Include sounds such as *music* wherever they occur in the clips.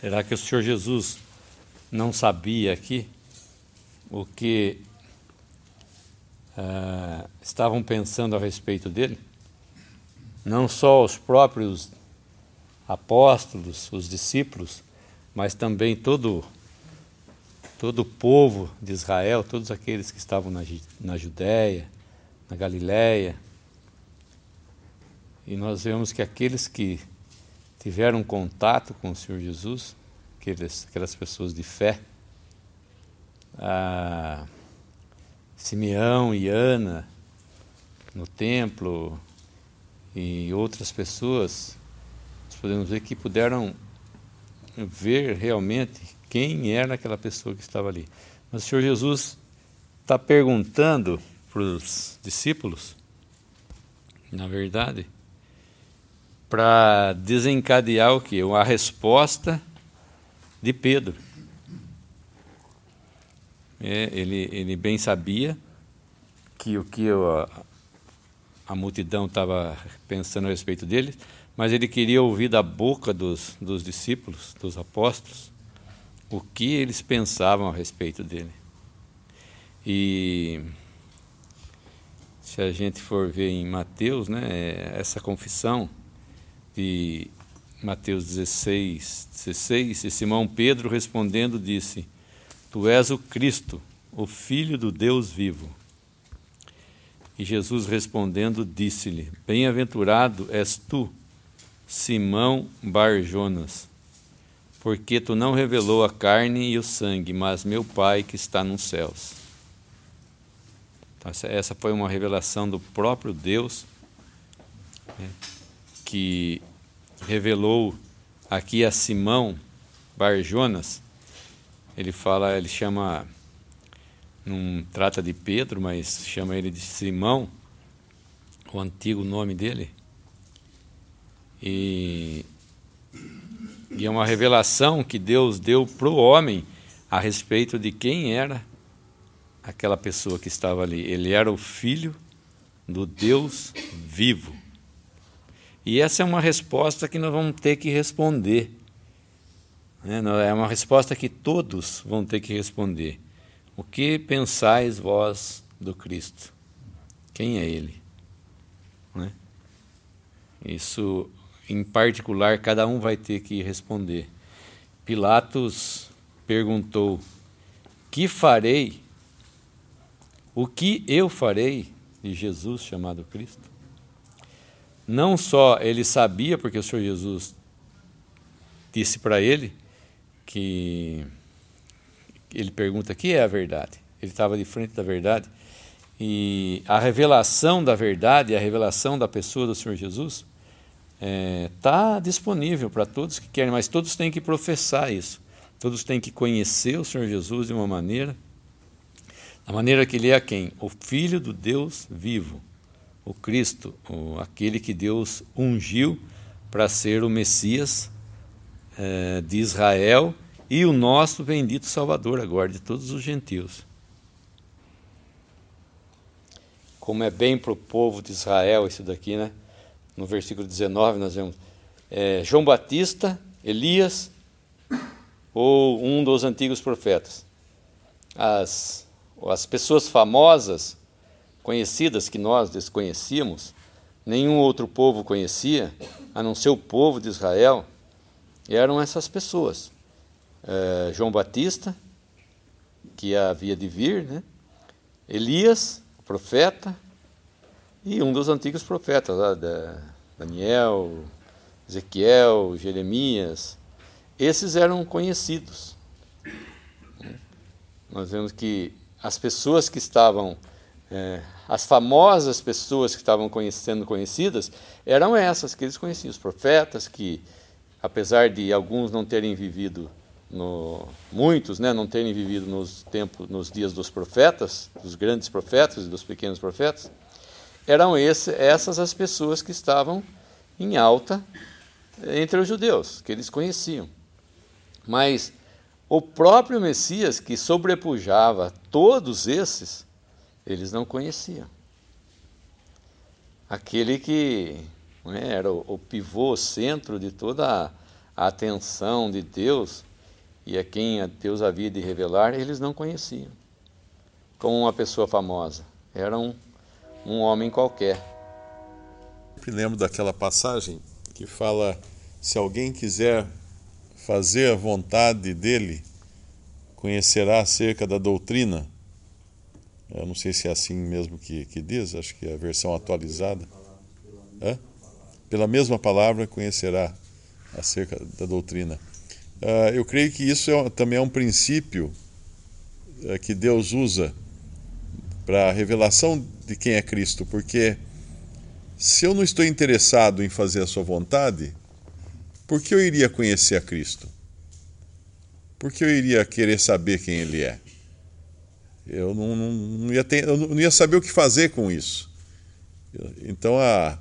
Será que o Senhor Jesus não sabia aqui o que uh, estavam pensando a respeito dele? Não só os próprios apóstolos, os discípulos, mas também todo todo o povo de Israel, todos aqueles que estavam na, na Judéia, na Galiléia. E nós vemos que aqueles que tiveram contato com o Senhor Jesus, aqueles, aquelas pessoas de fé, a Simeão e Ana no templo e outras pessoas, nós podemos ver que puderam ver realmente quem era aquela pessoa que estava ali. Mas o Senhor Jesus está perguntando para os discípulos, na verdade, para desencadear o que? A resposta de Pedro. É, ele, ele bem sabia que o que a, a multidão estava pensando a respeito dele, mas ele queria ouvir da boca dos, dos discípulos, dos apóstolos, o que eles pensavam a respeito dele. E se a gente for ver em Mateus, né, essa confissão de Mateus 16, 16, e Simão Pedro respondendo disse: Tu és o Cristo, o Filho do Deus vivo. E Jesus respondendo disse-lhe: Bem-aventurado és tu, Simão Barjonas, porque tu não revelou a carne e o sangue, mas meu Pai que está nos céus. Então, essa foi uma revelação do próprio Deus. Né? Que revelou aqui a Simão Barjonas, ele fala, ele chama, não trata de Pedro, mas chama ele de Simão, o antigo nome dele. E, e é uma revelação que Deus deu para o homem a respeito de quem era aquela pessoa que estava ali. Ele era o filho do Deus vivo. E essa é uma resposta que nós vamos ter que responder. Né? É uma resposta que todos vão ter que responder. O que pensais vós do Cristo? Quem é Ele? Né? Isso, em particular, cada um vai ter que responder. Pilatos perguntou: Que farei? O que eu farei de Jesus chamado Cristo? Não só ele sabia, porque o Senhor Jesus disse para ele que ele pergunta que é a verdade. Ele estava de frente da verdade. E a revelação da verdade, a revelação da pessoa do Senhor Jesus, está é, tá disponível para todos que querem, mas todos têm que professar isso. Todos têm que conhecer o Senhor Jesus de uma maneira, da maneira que ele é quem? O Filho do Deus vivo o Cristo, aquele que Deus ungiu para ser o Messias é, de Israel e o nosso bendito Salvador agora de todos os gentios. Como é bem para o povo de Israel isso daqui, né? No versículo 19 nós vemos é, João Batista, Elias ou um dos antigos profetas. As, as pessoas famosas conhecidas que nós desconhecíamos, nenhum outro povo conhecia, a não ser o povo de Israel, eram essas pessoas. É, João Batista, que havia de vir, né? Elias, profeta, e um dos antigos profetas, lá, Daniel, Ezequiel, Jeremias, esses eram conhecidos. Nós vemos que as pessoas que estavam é, as famosas pessoas que estavam sendo conhecidas eram essas que eles conheciam, os profetas que, apesar de alguns não terem vivido, no, muitos né, não terem vivido nos, tempos, nos dias dos profetas, dos grandes profetas e dos pequenos profetas, eram esse, essas as pessoas que estavam em alta entre os judeus, que eles conheciam. Mas o próprio Messias, que sobrepujava todos esses, eles não conheciam. Aquele que né, era o, o, pivô, o centro de toda a, atenção de Deus e a quem Deus havia de revelar, eles não conheciam. Como uma pessoa famosa, era um, um homem qualquer. Sempre lembro daquela passagem que fala: se alguém quiser fazer a vontade dele, conhecerá acerca da doutrina. Eu não sei se é assim mesmo que, que diz, acho que é a versão atualizada. Hã? Pela mesma palavra conhecerá acerca da doutrina. Uh, eu creio que isso é, também é um princípio uh, que Deus usa para a revelação de quem é Cristo, porque se eu não estou interessado em fazer a sua vontade, por que eu iria conhecer a Cristo? Por que eu iria querer saber quem Ele é? Eu não, não, não, ia, ter, eu não ia saber o que fazer com isso. Então, a,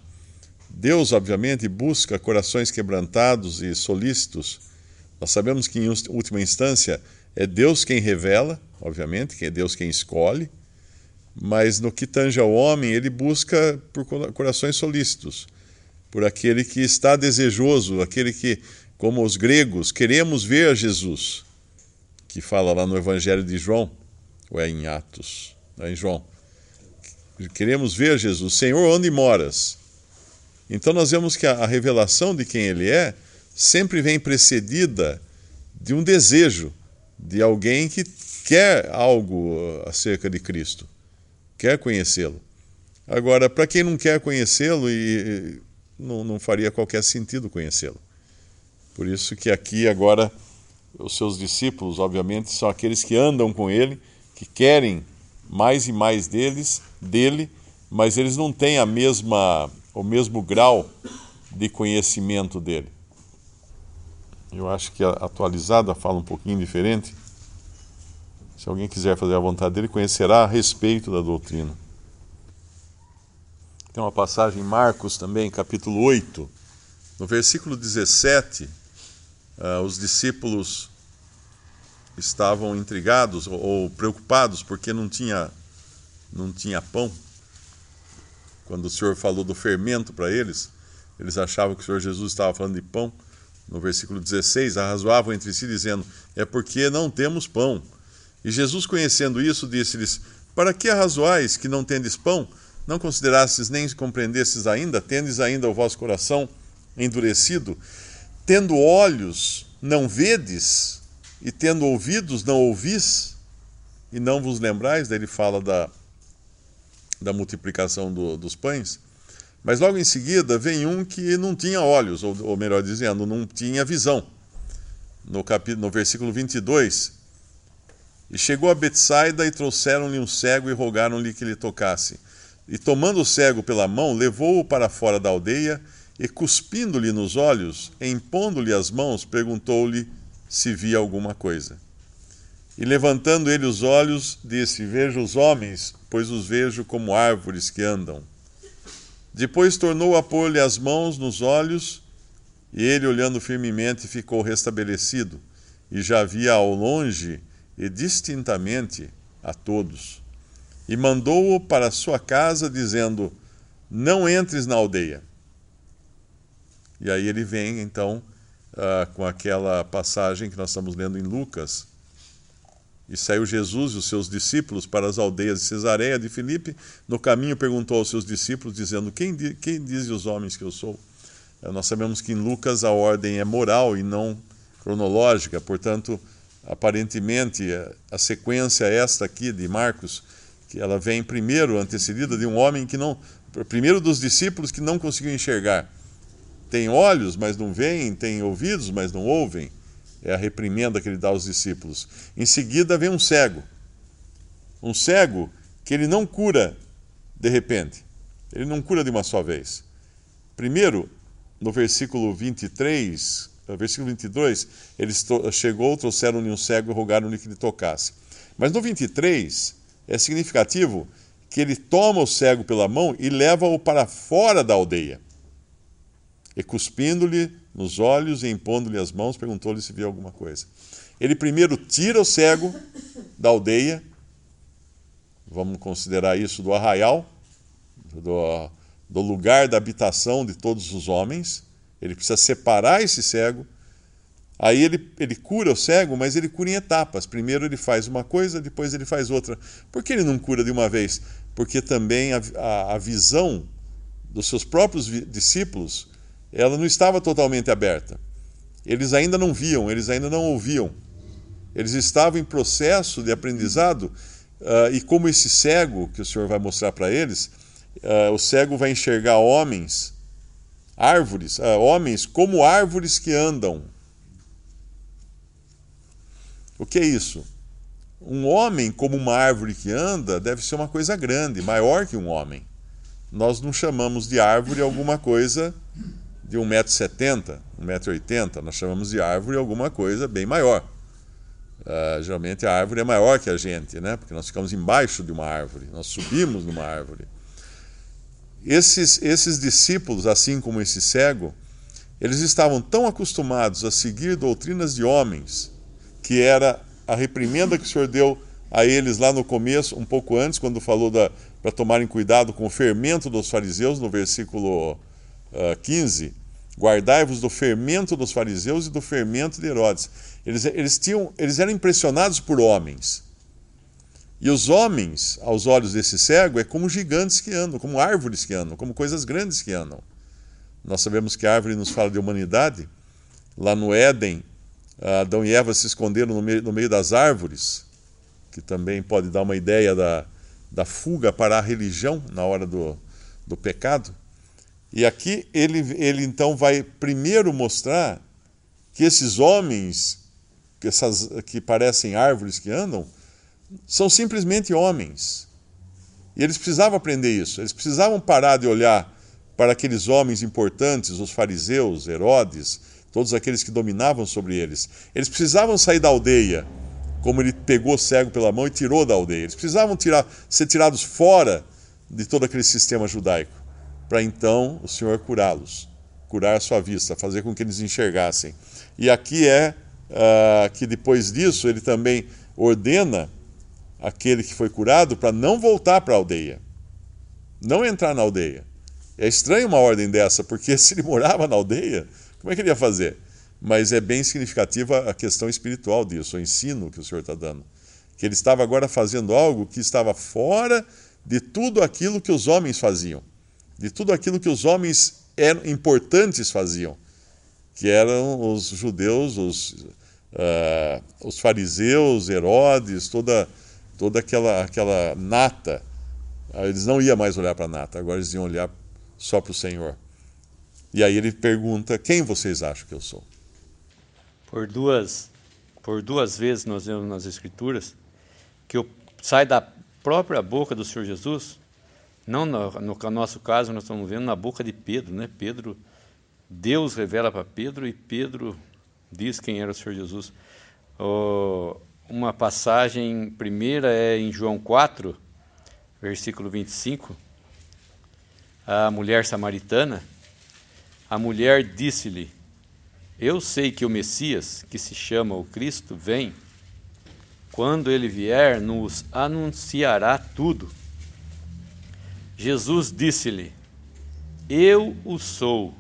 Deus, obviamente, busca corações quebrantados e solícitos. Nós sabemos que, em última instância, é Deus quem revela, obviamente, que é Deus quem escolhe, mas no que tange ao homem, ele busca por corações solícitos, por aquele que está desejoso, aquele que, como os gregos, queremos ver a Jesus, que fala lá no Evangelho de João, ou é em Atos, é em João. Queremos ver Jesus, Senhor, onde moras? Então nós vemos que a, revelação de quem ele é sempre vem precedida de um desejo de alguém que quer algo acerca de Cristo, quer conhecê-lo. Agora, para quem não quer conhecê-lo, e, não, não faria qualquer sentido conhecê-lo. Por isso que aqui agora os seus discípulos, obviamente, são aqueles que andam com ele, que querem mais e mais deles, dele, mas eles não têm a mesma o mesmo grau de conhecimento dele. Eu acho que a atualizada fala um pouquinho diferente. Se alguém quiser fazer a vontade dele, conhecerá a respeito da doutrina. Tem uma passagem em Marcos também, capítulo 8, no versículo 17, uh, ah, os discípulos estavam intrigados ou, ou preocupados porque não tinha, não tinha pão. Quando o Senhor falou do fermento para eles, eles achavam que o Senhor Jesus estava falando de pão. No versículo 16, arrazoavam entre si, dizendo: É porque não temos pão. E Jesus, conhecendo isso, disse-lhes: Para que arrazoais que não tendes pão? Não considerastes nem compreendestes ainda? Tendes ainda o vosso coração endurecido? Tendo olhos, não vedes? E tendo ouvidos, não ouvis? E não vos lembrais? Daí ele fala da, da multiplicação do, dos pães. Mas logo em seguida vem um que não tinha olhos, ou, ou melhor dizendo, não tinha visão. No, capítulo, no versículo 22, e chegou a Betsaida e trouxeram-lhe um cego e rogaram-lhe que lhe tocasse. E tomando o cego pela mão, levou-o para fora da aldeia e, cuspindo-lhe nos olhos, impondo-lhe as mãos, perguntou-lhe se via alguma coisa. E levantando ele os olhos, disse: Vejo os homens, pois os vejo como árvores que andam. Depois tornou a pôr-lhe as mãos nos olhos, e ele, olhando firmemente, ficou restabelecido, e já via ao longe e distintamente a todos. E mandou-o para sua casa, dizendo: Não entres na aldeia. E aí ele vem, então, uh, com aquela passagem que nós estamos lendo em Lucas, e saiu Jesus e os seus discípulos para as aldeias de Cesareia de Filipe. No caminho perguntou aos seus discípulos, dizendo: Quem, quem dizem os homens que eu sou? Eh, nós sabemos que em Lucas a ordem é moral e não cronológica, portanto, aparentemente a sequência esta aqui de Marcos, que ela vem primeiro antecedida de um homem que não, primeiro dos discípulos que não conseguiu enxergar. Tem olhos, mas não veem, tem ouvidos, mas não ouvem. É a reprimenda que ele dá aos discípulos. Em seguida vem um cego. Um cego que ele não cura de repente. Ele não cura de uma só vez. Primeiro, no versículo 23, no versículo 22, ele chegou, trouxeram-lhe um cego e rogaram-lhe que lhe tocasse. Mas no 23, é significativo que ele toma o cego pela mão e leva-o para fora da aldeia. E cuspindo-lhe nos olhos e impondo-lhe as mãos, perguntou-lhe se via alguma coisa. Ele primeiro tira o cego da aldeia, vamos considerar isso do arraial, do, do lugar da habitação de todos os homens. Ele precisa separar esse cego, Aí ele, ele cura o cego, mas ele cura em etapas. Primeiro ele faz uma coisa, depois ele faz outra. Por que ele não cura de uma vez? Porque também a, a, a visão dos seus próprios discípulos, ela não estava totalmente aberta. Eles ainda não viam, eles ainda não ouviam. Eles estavam em processo de aprendizado, uh, e como esse cego, que o Senhor vai mostrar para eles, uh, o cego vai enxergar homens, árvores, uh, homens como árvores que andam. O que é isso? Um homem como uma árvore que anda deve ser uma coisa grande, maior que um homem. Nós não chamamos de árvore alguma coisa de 1,70m, 1,80m, nós chamamos de árvore alguma coisa bem maior. Uh, geralmente a árvore é maior que a gente, né? porque nós ficamos embaixo de uma árvore, nós subimos numa árvore. Esses, esses discípulos, assim como esse cego, eles estavam tão acostumados a seguir doutrinas de homens, que era a reprimenda que o Senhor deu a eles lá no começo, um pouco antes, quando falou para tomarem cuidado com o fermento dos fariseus, no versículo uh, ah, 15. Guardai-vos do fermento dos fariseus e do fermento de Herodes. Eles, eles, tinham, eles eram impressionados por homens. E os homens, aos olhos desse cego, é como gigantes que andam, como árvores que andam, como coisas grandes que andam. Nós sabemos que a árvore nos fala de humanidade. Lá no Éden, Adão e Eva se esconderam no meio, no meio das árvores, que também pode dar uma ideia da, da fuga para a religião na hora do, do pecado. E aqui ele, ele então vai primeiro mostrar que esses homens, que, essas, que parecem árvores que andam, são simplesmente homens. E eles precisavam aprender isso, eles precisavam parar de olhar para aqueles homens importantes, os fariseus, Herodes, todos aqueles que dominavam sobre eles. Eles precisavam sair da aldeia, como ele pegou o cego pela mão e tirou da aldeia. Eles precisavam tirar, ser tirados fora de todo aquele sistema judaico para então o Senhor curá-los, curar a sua vista, fazer com que eles enxergassem. E aqui é uh, que depois disso ele também ordena aquele que foi curado para não voltar para a aldeia, não entrar na aldeia. É estranho uma ordem dessa, porque *laughs* se ele morava na aldeia, como é que ele ia fazer? Mas é bem significativa a questão espiritual disso, o ensino que o Senhor está dando. Que ele estava agora fazendo algo que estava fora de tudo aquilo que os homens faziam de tudo aquilo que os homens eram importantes faziam, que eram os judeus, os, uh, os fariseus, Herodes, toda, toda aquela, aquela nata. Ah, eles não iam mais olhar para a nata, agora eles iam olhar só para o Senhor. E aí ele pergunta: Quem vocês acham que eu sou? Por duas, por duas vezes nós vemos nas Escrituras que sai da própria boca do Senhor Jesus não no, no, nosso caso, nós estamos vendo na boca de Pedro, né? Pedro, Deus revela para Pedro e Pedro diz quem era o Senhor Jesus. Oh, uma passagem primeira é em João 4, versículo 25. A mulher samaritana, a mulher disse-lhe: Eu sei que o Messias, que se chama o Cristo, vem. Quando ele vier, nos anunciará tudo. Jesus disse-lhe: Eu o sou,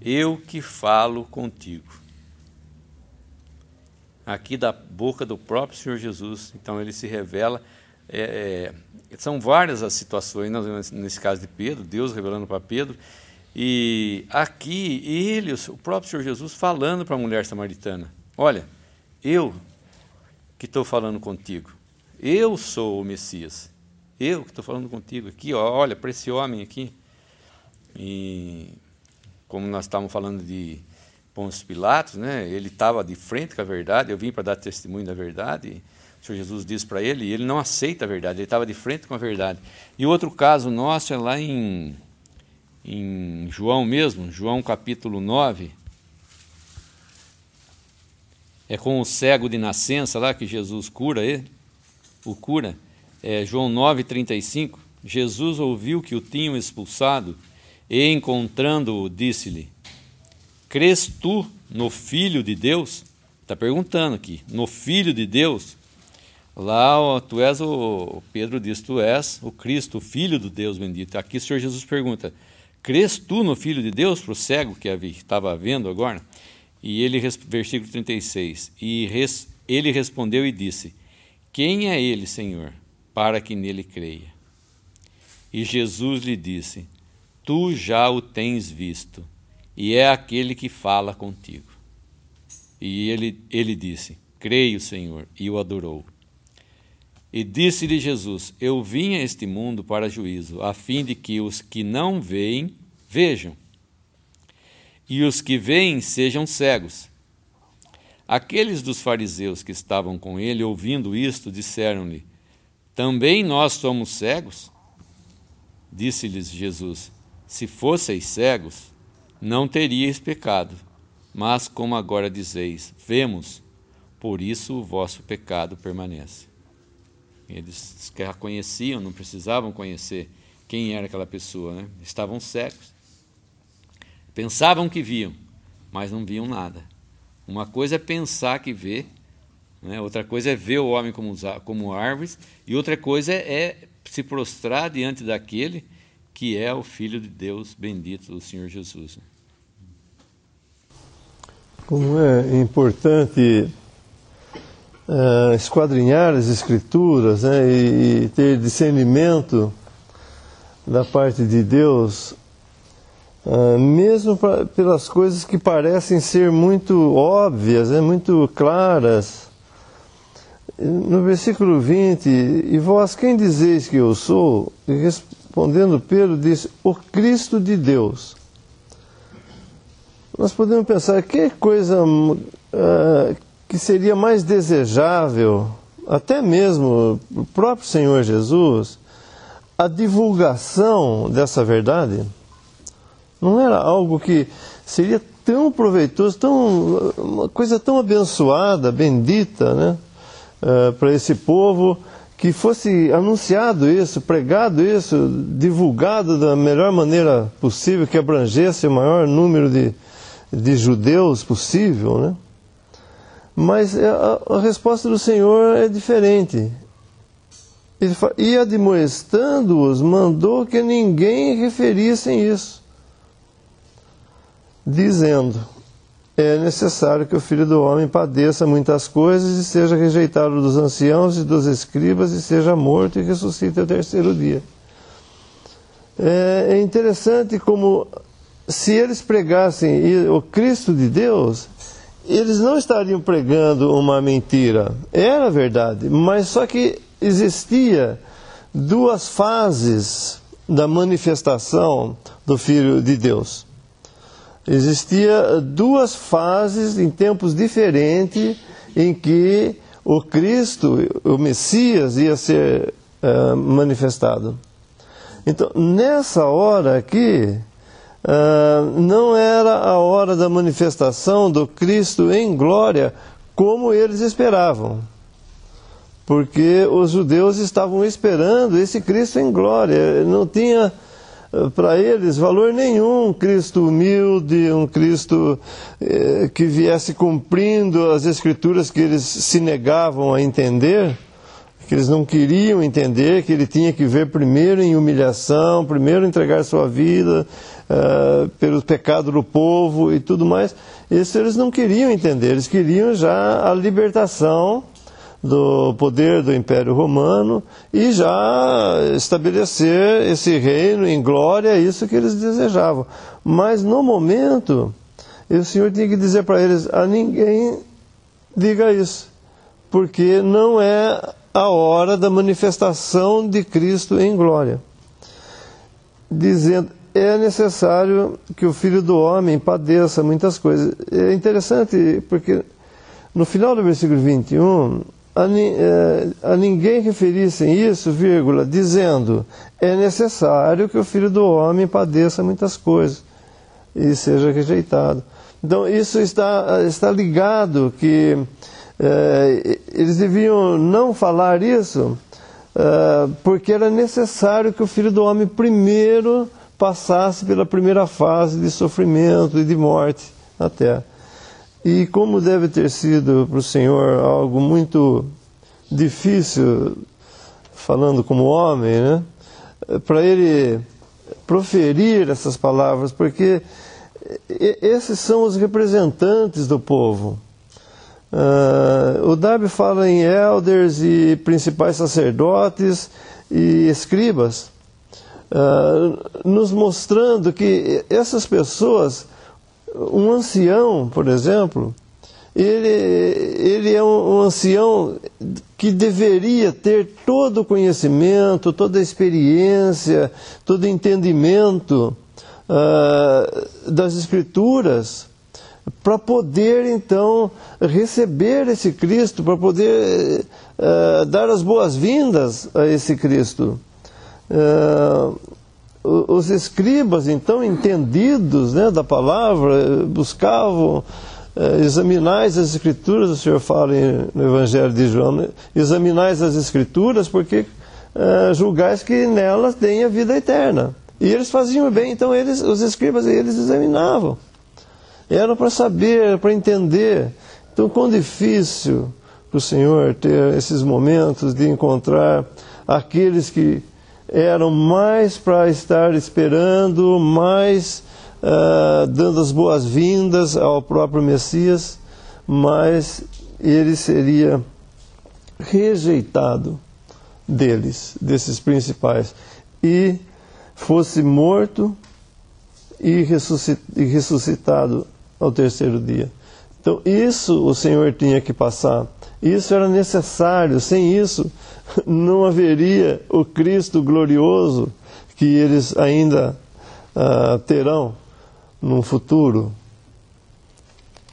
eu que falo contigo. Aqui da boca do próprio Senhor Jesus, então ele se revela. É, é, são várias as situações, nesse caso de Pedro, Deus revelando para Pedro, e aqui ele, o próprio Senhor Jesus, falando para a mulher samaritana: Olha, eu que estou falando contigo, eu sou o Messias. Eu que estou falando contigo aqui, ó, olha para esse homem aqui. E como nós estávamos falando de Pôncio Pilatos, né? Ele estava de frente com a verdade. Eu vim para dar testemunho da verdade. O Senhor Jesus disse para ele, e ele não aceita a verdade. Ele estava de frente com a verdade. E outro caso nosso é lá em, em João mesmo, João capítulo 9. É com o cego de nascença lá que Jesus cura ele, o cura é, João 9,35, Jesus ouviu que o tinham expulsado e, encontrando-o, disse-lhe: Crês tu no Filho de Deus? Está perguntando aqui, no Filho de Deus? Lá tu és o. Pedro diz: Tu és o Cristo, o Filho do Deus bendito. Aqui o Senhor Jesus pergunta: Crês tu no Filho de Deus? Para o cego que estava vendo agora. E ele, versículo 36, e res, ele respondeu e disse: Quem é ele, Senhor, para que nele creia? E Jesus lhe disse: Tu já o tens visto, e é aquele que fala contigo. E ele, ele disse: Creio, Senhor, e o adorou. E disse-lhe Jesus: Eu vim a este mundo para juízo, a fim de que os que não veem vejam, e os que veem sejam cegos. Aqueles dos fariseus que estavam com ele, ouvindo isto, disseram-lhe: Também nós somos cegos? Disse-lhes Jesus: Se fosseis cegos, não teríeis pecado. Mas como agora dizeis, vemos, por isso o vosso pecado permanece. Eles já conheciam, não precisavam conhecer quem era aquela pessoa, né? estavam cegos. Pensavam que viam, mas não viam nada. Uma coisa é pensar que vê, né? outra coisa é ver o homem como, como árvores, e outra coisa é, é se prostrar diante daquele que é o Filho de Deus bendito, o Senhor Jesus. Né? Como é importante uh, esquadrinhar as escrituras né, e, e, ter discernimento da parte de Deus, uh, mesmo pra, pelas coisas que parecem ser muito óbvias, né, muito claras. No versículo 20, e vós quem dizeis que eu sou? E respondendo Pedro, disse: O Cristo de Deus. Nós podemos pensar que coisa uh, que seria mais desejável, até mesmo o próprio Senhor Jesus, a divulgação dessa verdade? Não era algo que seria tão proveitoso, tão, uma coisa tão abençoada, bendita, né? Uh, para esse povo, que fosse anunciado isso, pregado isso, divulgado da melhor maneira possível, que abrangesse o maior número de, de judeus possível, né? Mas é, a, a resposta do Senhor é diferente. Ele fala, e admoestando-os, mandou que ninguém referissem isso, dizendo: É necessário que o filho do homem padeça muitas coisas e seja rejeitado dos anciãos e dos escribas e seja morto e ressuscite ao terceiro dia. É, é interessante como, se eles pregassem o Cristo de Deus, eles não estariam pregando uma mentira. Era verdade, mas só que existia duas fases da manifestação do Filho de Deus. Existia duas fases em tempos diferentes em que o Cristo, o Messias, ia ser uh, manifestado. Então, nessa hora aqui, uh, não era a hora da manifestação do Cristo em glória como eles esperavam. Porque os judeus estavam esperando esse Cristo em glória. Não tinha para eles valor nenhum um Cristo humilde, um Cristo eh, que viesse cumprindo as escrituras que eles se negavam a entender que eles não queriam entender que ele tinha que ver primeiro em humilhação, primeiro entregar sua vida uh, pelo pecado do povo e tudo mais. Isso eles não queriam entender, eles queriam já a libertação do poder do Império Romano e já estabelecer esse reino em glória, é isso que eles desejavam. Mas no momento, o Senhor tinha que dizer para eles: a ninguém diga isso, porque não é a hora da manifestação de Cristo em glória, dizendo: é necessário que o Filho do Homem padeça muitas coisas. É interessante porque no final do versículo 21, a, é, a ninguém referissem isso, vírgula, dizendo: é necessário que o Filho do Homem padeça muitas coisas e seja rejeitado. Então, isso está, está ligado que é, eles deviam não falar isso, é, porque era necessário que o filho do homem primeiro passasse pela primeira fase de sofrimento e de morte na terra. E como deve ter sido para o Senhor algo muito difícil, falando como homem, né? para ele proferir essas palavras, porque esses são os representantes do povo. Uh, o Darby fala em elders e principais sacerdotes e escribas, uh, nos mostrando que essas pessoas, um ancião, por exemplo, ele, ele é um, ancião que deveria ter todo o conhecimento, toda a experiência, todo o entendimento uh, das Escrituras para poder então receber esse Cristo, para poder uh, dar as boas-vindas a esse Cristo. Uh, os escribas, então, entendidos né, da palavra, buscavam uh, examinais as escrituras, o Senhor fala no Evangelho de João, né, examinais as escrituras porque julgais que nelas tem a vida eterna. E eles faziam bem, então eles, os escribas, eles examinavam. Era para saber, para entender. Então, quão difícil para o Senhor ter esses momentos de encontrar aqueles que eram mais para estar esperando, mais uh, dando as boas-vindas ao próprio Messias, mas ele seria rejeitado deles, desses principais, e fosse morto e ressuscitado ao terceiro dia. Então, isso o Senhor tinha que passar. Isso era necessário. Sem isso, *laughs* não haveria o Cristo glorioso que eles ainda uh, terão no futuro.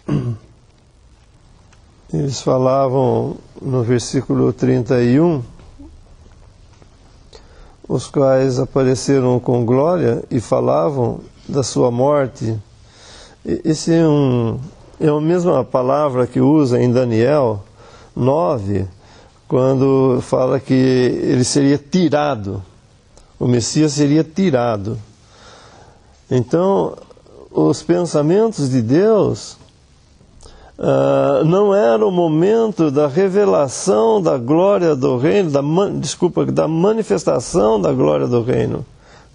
*clears throat* Eles falavam no versículo 31, os quais apareceram com glória e falavam da sua morte esse é, um, é a mesma palavra que usa em Daniel 9, quando fala que ele seria tirado, o Messias seria tirado. Então, os pensamentos de Deus uh, não era o momento da revelação da glória do reino, da, desculpa, da manifestação da glória do reino,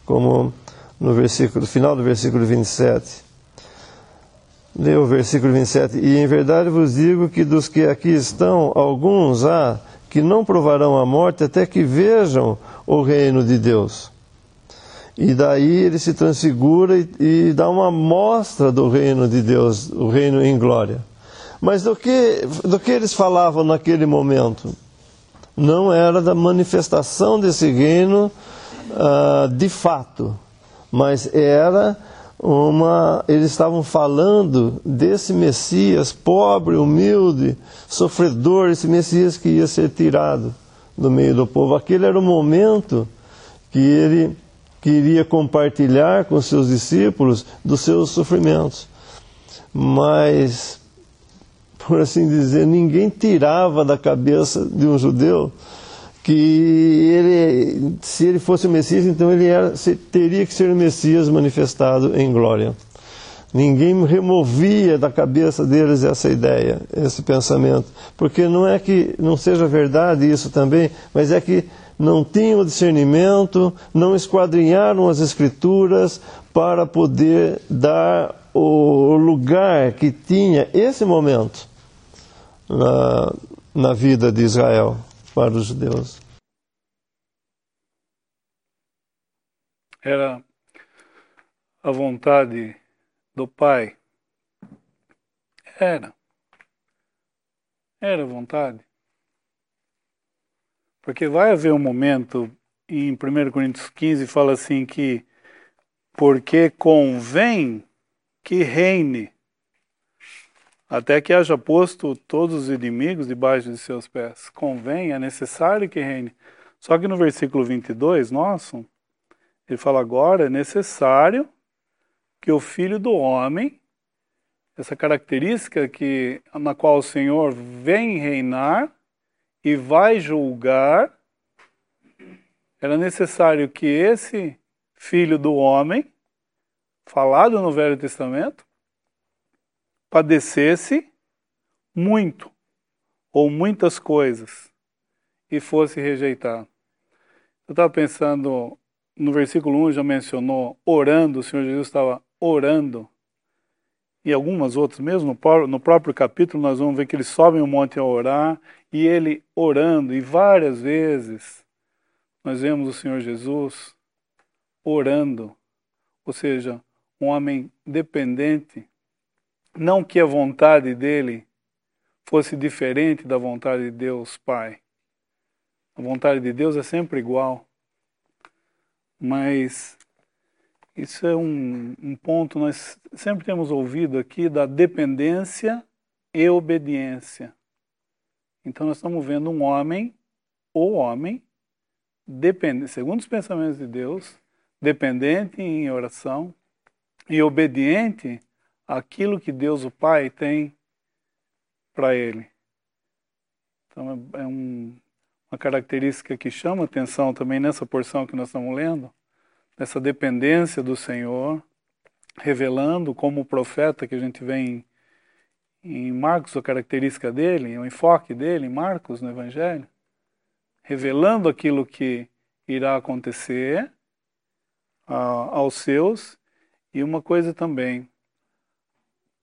como no versículo final do versículo 27. Lê o versículo 27. E em verdade vos digo que dos que aqui estão, alguns há que não provarão a morte até que vejam o reino de Deus. E daí ele se transfigura e, e dá uma mostra do reino de Deus, o reino em glória. Mas do que, do que eles falavam naquele momento? Não era da manifestação desse reino uh, de fato, mas era uma, eles estavam falando desse Messias pobre, humilde, sofredor, esse Messias que ia ser tirado do meio do povo. Aquele era o momento que ele queria compartilhar com seus discípulos dos seus sofrimentos. Mas, por assim dizer, ninguém tirava da cabeça de um judeu que ele, se ele fosse o Messias, então ele era, teria que ser o Messias manifestado em glória. Ninguém removia da cabeça deles essa ideia, esse pensamento, porque não é que não seja verdade isso também, mas é que não tinham discernimento, não esquadrinharam as Escrituras para poder dar o lugar que tinha esse momento na, na vida de Israel para os judeus. Era a vontade do Pai. Era. Era a vontade. Porque vai haver um momento, em 1 Coríntios 15 fala assim que porque convém que reine até que haja posto todos os inimigos debaixo de seus pés. Convém, é necessário que reine. Só que no versículo 22, nosso, ele fala agora, é necessário que o Filho do Homem, essa característica que, na qual o Senhor vem reinar e vai julgar, era necessário que esse Filho do Homem, falado no Velho Testamento, padecesse muito ou muitas coisas e fosse rejeitado. Eu estava pensando, no versículo 1 já mencionou orando, o Senhor Jesus estava orando e algumas outras, mesmo no próprio capítulo, nós vamos ver que eles sobem o monte a orar, e ele orando, e várias vezes nós vemos o Senhor Jesus orando, ou seja, um homem dependente, não que a vontade dele fosse diferente da vontade de Deus Pai. A vontade de Deus é sempre igual. Mas isso é um, um ponto nós sempre temos ouvido aqui da dependência e obediência. Então nós estamos vendo um homem, o homem, dependente, segundo os pensamentos de Deus, dependente em oração e obediente àquilo que Deus o Pai tem para ele. Então é um, uma característica que chama atenção também nessa porção que nós estamos lendo, nessa dependência do Senhor, revelando como o profeta que a gente vê em, em Marcos, a característica dele, o enfoque dele Marcos, no Evangelho, revelando aquilo que irá acontecer a, aos seus, e uma coisa também,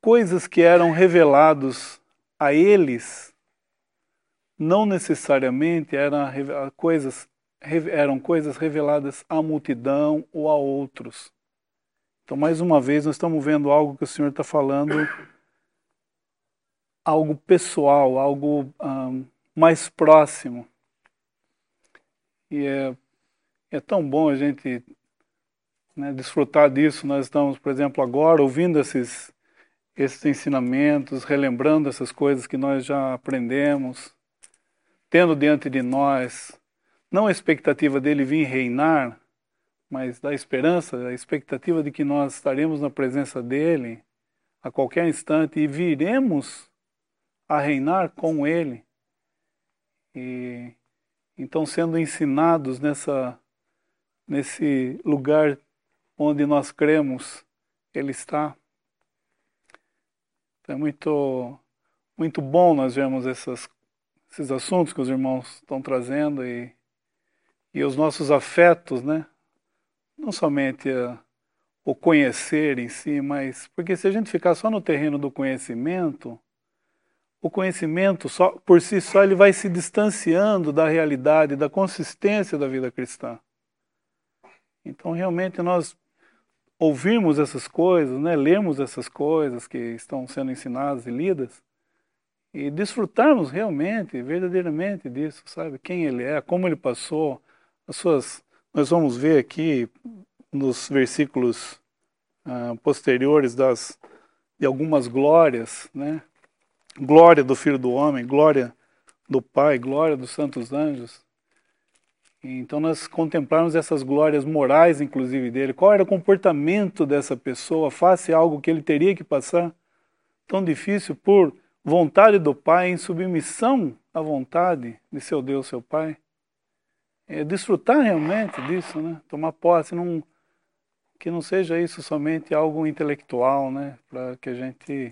coisas que eram revelados a eles, não necessariamente eram coisas eram coisas reveladas à multidão ou a outros. Então, mais uma vez, nós estamos vendo algo que o Senhor está falando, algo pessoal, algo um, mais próximo. E é, é tão bom a gente né, desfrutar disso. Nós estamos, por exemplo, agora ouvindo esses, esses ensinamentos, relembrando essas coisas que nós já aprendemos, tendo diante de nós não a expectativa dele vir reinar, mas da esperança, a expectativa de que nós estaremos na presença dele a qualquer instante e viremos a reinar com ele. E então sendo ensinados nessa nesse lugar onde nós cremos, ele está. Então é muito muito bom nós vermos essas, esses assuntos que os irmãos estão trazendo e e os nossos afetos, né? Não somente a, o conhecer em si, mas porque se a gente ficar só no terreno do conhecimento, o conhecimento só por si só ele vai se distanciando da realidade, da consistência da vida cristã. Então realmente nós ouvirmos essas coisas, né, lermos essas coisas que estão sendo ensinadas e lidas e desfrutarmos realmente, verdadeiramente disso, sabe? Quem ele é, como ele passou, as suas, nós vamos ver aqui nos versículos uh, posteriores das, de algumas glórias, né? Glória do Filho do Homem, glória do Pai, glória dos santos anjos. Então nós contemplamos essas glórias morais, inclusive, dele. Qual era o comportamento dessa pessoa face a algo que ele teria que passar tão difícil por vontade do Pai, em submissão à vontade de seu Deus, seu Pai? é, desfrutar realmente disso, né? Tomar posse, não, que não seja isso somente algo intelectual, né? Para que a gente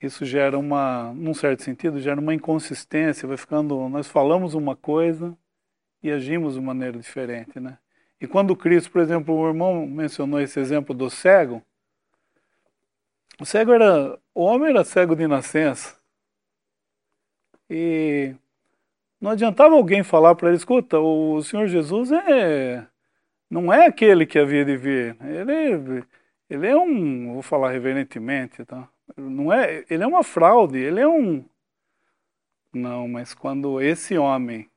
isso gera uma, num certo sentido, gera uma inconsistência, vai ficando, nós falamos uma coisa e agimos de maneira diferente, né? E quando Cristo, por exemplo, o irmão mencionou esse exemplo do cego, o cego era, o homem era cego de nascença. E não adiantava alguém falar para ele, escuta, o Senhor Jesus é não é aquele que havia de vir. Ele, ele é um, vou falar reverentemente, tá? Não é, ele é uma fraude, ele é um Não, mas quando esse homem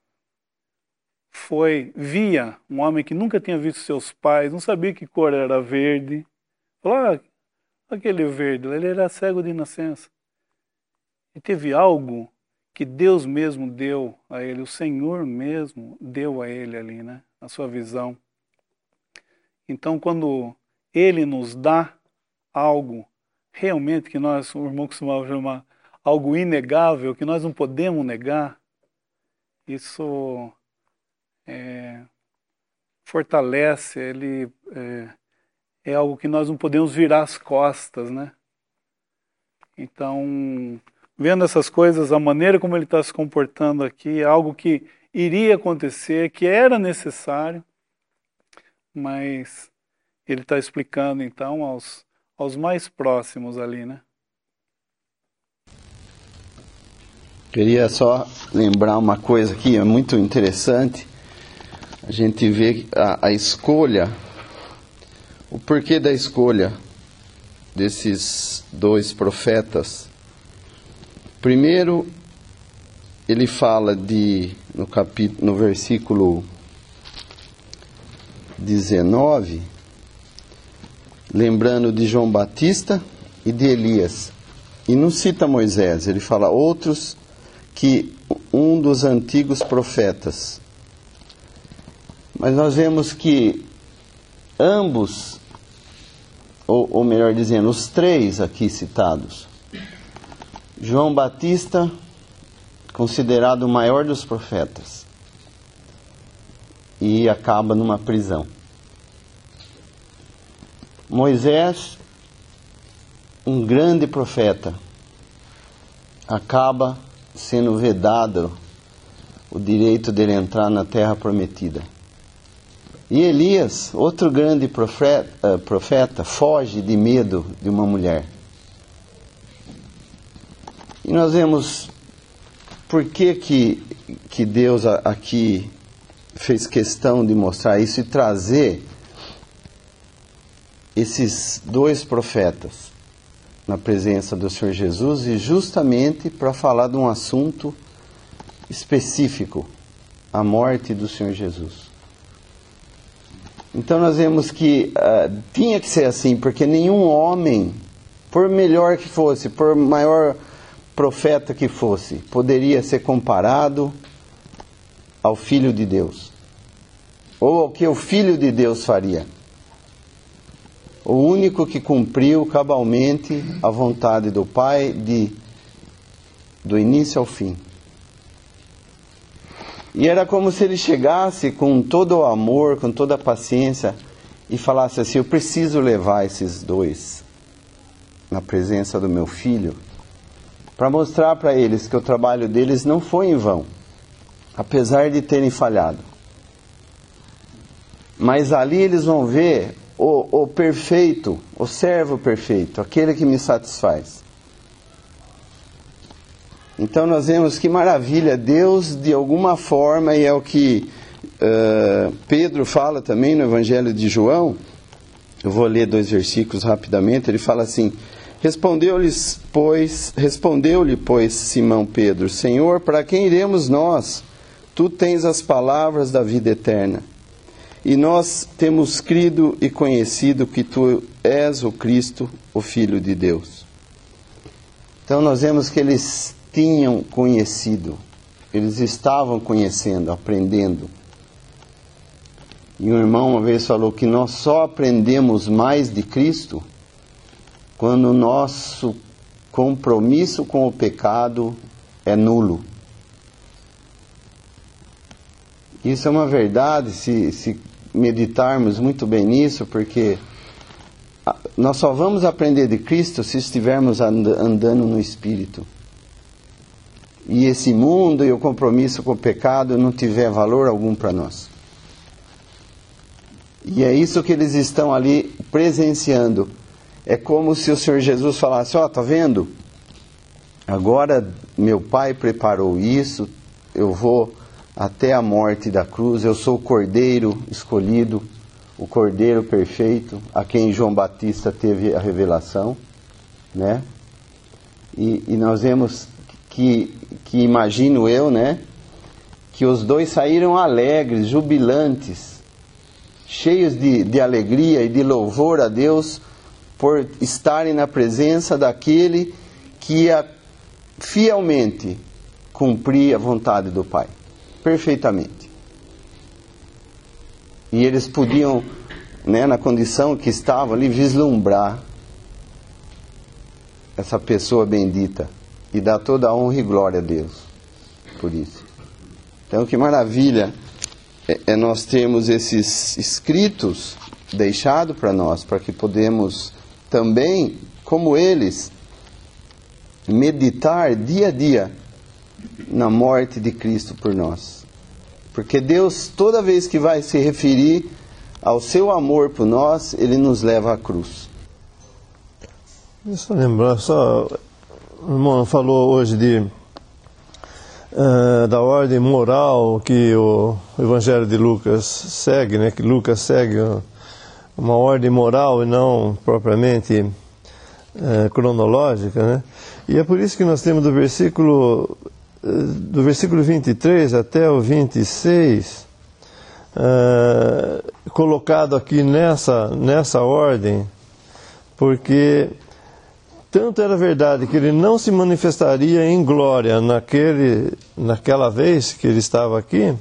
foi via um homem que nunca tinha visto seus pais, não sabia que cor era verde. Falou, ah, aquele verde, ele era cego de nascença. E teve algo que Deus mesmo deu a ele, o Senhor mesmo deu a ele ali, né? A sua visão. Então, quando ele nos dá algo realmente que nós, o irmão costumava chamar algo inegável, que nós não podemos negar, isso é, fortalece, ele é, é algo que nós não podemos virar as costas, né? Então, vendo essas coisas, a maneira como ele está se comportando aqui, é algo que iria acontecer, que era necessário, mas ele está explicando então aos, aos mais próximos ali, né? Queria só lembrar uma coisa aqui, é muito interessante. A gente vê a, a escolha, o porquê da escolha desses dois profetas. Primeiro, ele fala de no capítulo, no versículo 19, lembrando de João Batista e de Elias. E não cita Moisés, ele fala outros que um dos antigos profetas. Mas nós vemos que ambos, ou, ou melhor dizendo, os três aqui citados, João Batista, considerado o maior dos profetas, e acaba numa prisão. Moisés, um grande profeta, acaba sendo vedado o direito dele entrar na terra prometida. E Elias, outro grande profeta, eh, profeta, foge de medo de uma mulher. E nós vemos por que, que, que Deus aqui fez questão de mostrar isso e trazer esses dois profetas na presença do Senhor Jesus e justamente para falar de um assunto específico, a morte do Senhor Jesus. Então nós vemos que uh, tinha que ser assim, porque nenhum homem, por melhor que fosse, por maior profeta que fosse, poderia ser comparado ao Filho de Deus, ou ao que o Filho de Deus faria o único que cumpriu cabalmente a vontade do Pai de do início ao fim. E era como se ele chegasse com todo o amor, com toda a paciência e falasse assim: Eu preciso levar esses dois na presença do meu filho para mostrar para eles que o trabalho deles não foi em vão, apesar de terem falhado. Mas ali eles vão ver o, o perfeito, o servo perfeito, aquele que me satisfaz. Então nós vemos que maravilha, Deus de alguma forma, e é o que uh, Pedro fala também no Evangelho de João, eu vou ler dois versículos rapidamente, ele fala assim, Respondeu-lhes, pois, respondeu-lhe, pois, Simão Pedro, Senhor, para quem iremos nós? Tu tens as palavras da vida eterna. E nós temos crido e conhecido que tu és o Cristo, o Filho de Deus. Então nós vemos que eles tinham conhecido, eles estavam conhecendo, aprendendo. E um irmão uma vez falou que nós só aprendemos mais de Cristo quando o nosso compromisso com o pecado é nulo. Isso é uma verdade se, se meditarmos muito bem nisso, porque nós só vamos aprender de Cristo se estivermos andando no Espírito. E esse mundo e o compromisso com o pecado não tiver valor algum para nós. E é isso que eles estão ali presenciando. É como se o Senhor Jesus falasse: Ó, oh, tá vendo? Agora meu Pai preparou isso, eu vou até a morte da cruz. Eu sou o cordeiro escolhido, o cordeiro perfeito, a quem João Batista teve a revelação, né? E, e nós vemos que, que imagino eu, né? Que os dois saíram alegres, jubilantes, cheios de, de alegria e de louvor a Deus por estarem na presença daquele que ia fielmente cumprir a vontade do Pai perfeitamente. E eles podiam, né, na condição que estavam ali, vislumbrar essa pessoa bendita e dar toda a honra e glória a Deus por isso. Então, que maravilha é, é nós termos esses escritos deixados para nós, para que podemos também, como eles, meditar dia a dia na morte de Cristo por nós. Porque Deus, toda vez que vai se referir ao seu amor por nós, ele nos leva à cruz. Só lembrar, só irmão falou hoje de uh, da ordem moral que o Evangelho de Lucas segue, né? Que Lucas segue uma ordem moral e não propriamente uh, cronológica, né? E é por isso que nós temos do versículo do versículo 23 até o 26 uh, colocado aqui nessa nessa ordem, porque tanto era verdade que ele não se manifestaria em glória naquele, naquela vez que ele estava aqui,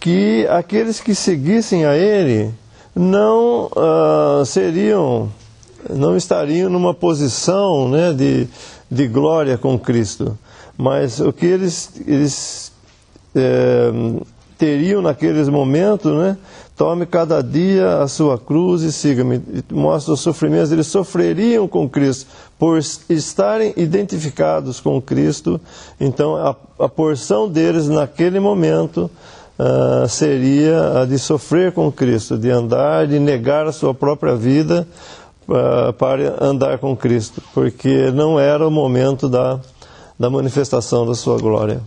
que aqueles que seguissem a ele não uh, seriam, não estariam numa posição né, de, de glória com Cristo. Mas o que eles, eles é, teriam naqueles momentos, né, Tome cada dia a sua cruz e siga-me. Mostra os sofrimentos. Eles sofreriam com Cristo por estarem identificados com Cristo. Então, a, a porção deles naquele momento uh, seria a de sofrer com Cristo, de andar, de negar a sua própria vida uh, para andar com Cristo, porque não era o momento da, da manifestação da sua glória.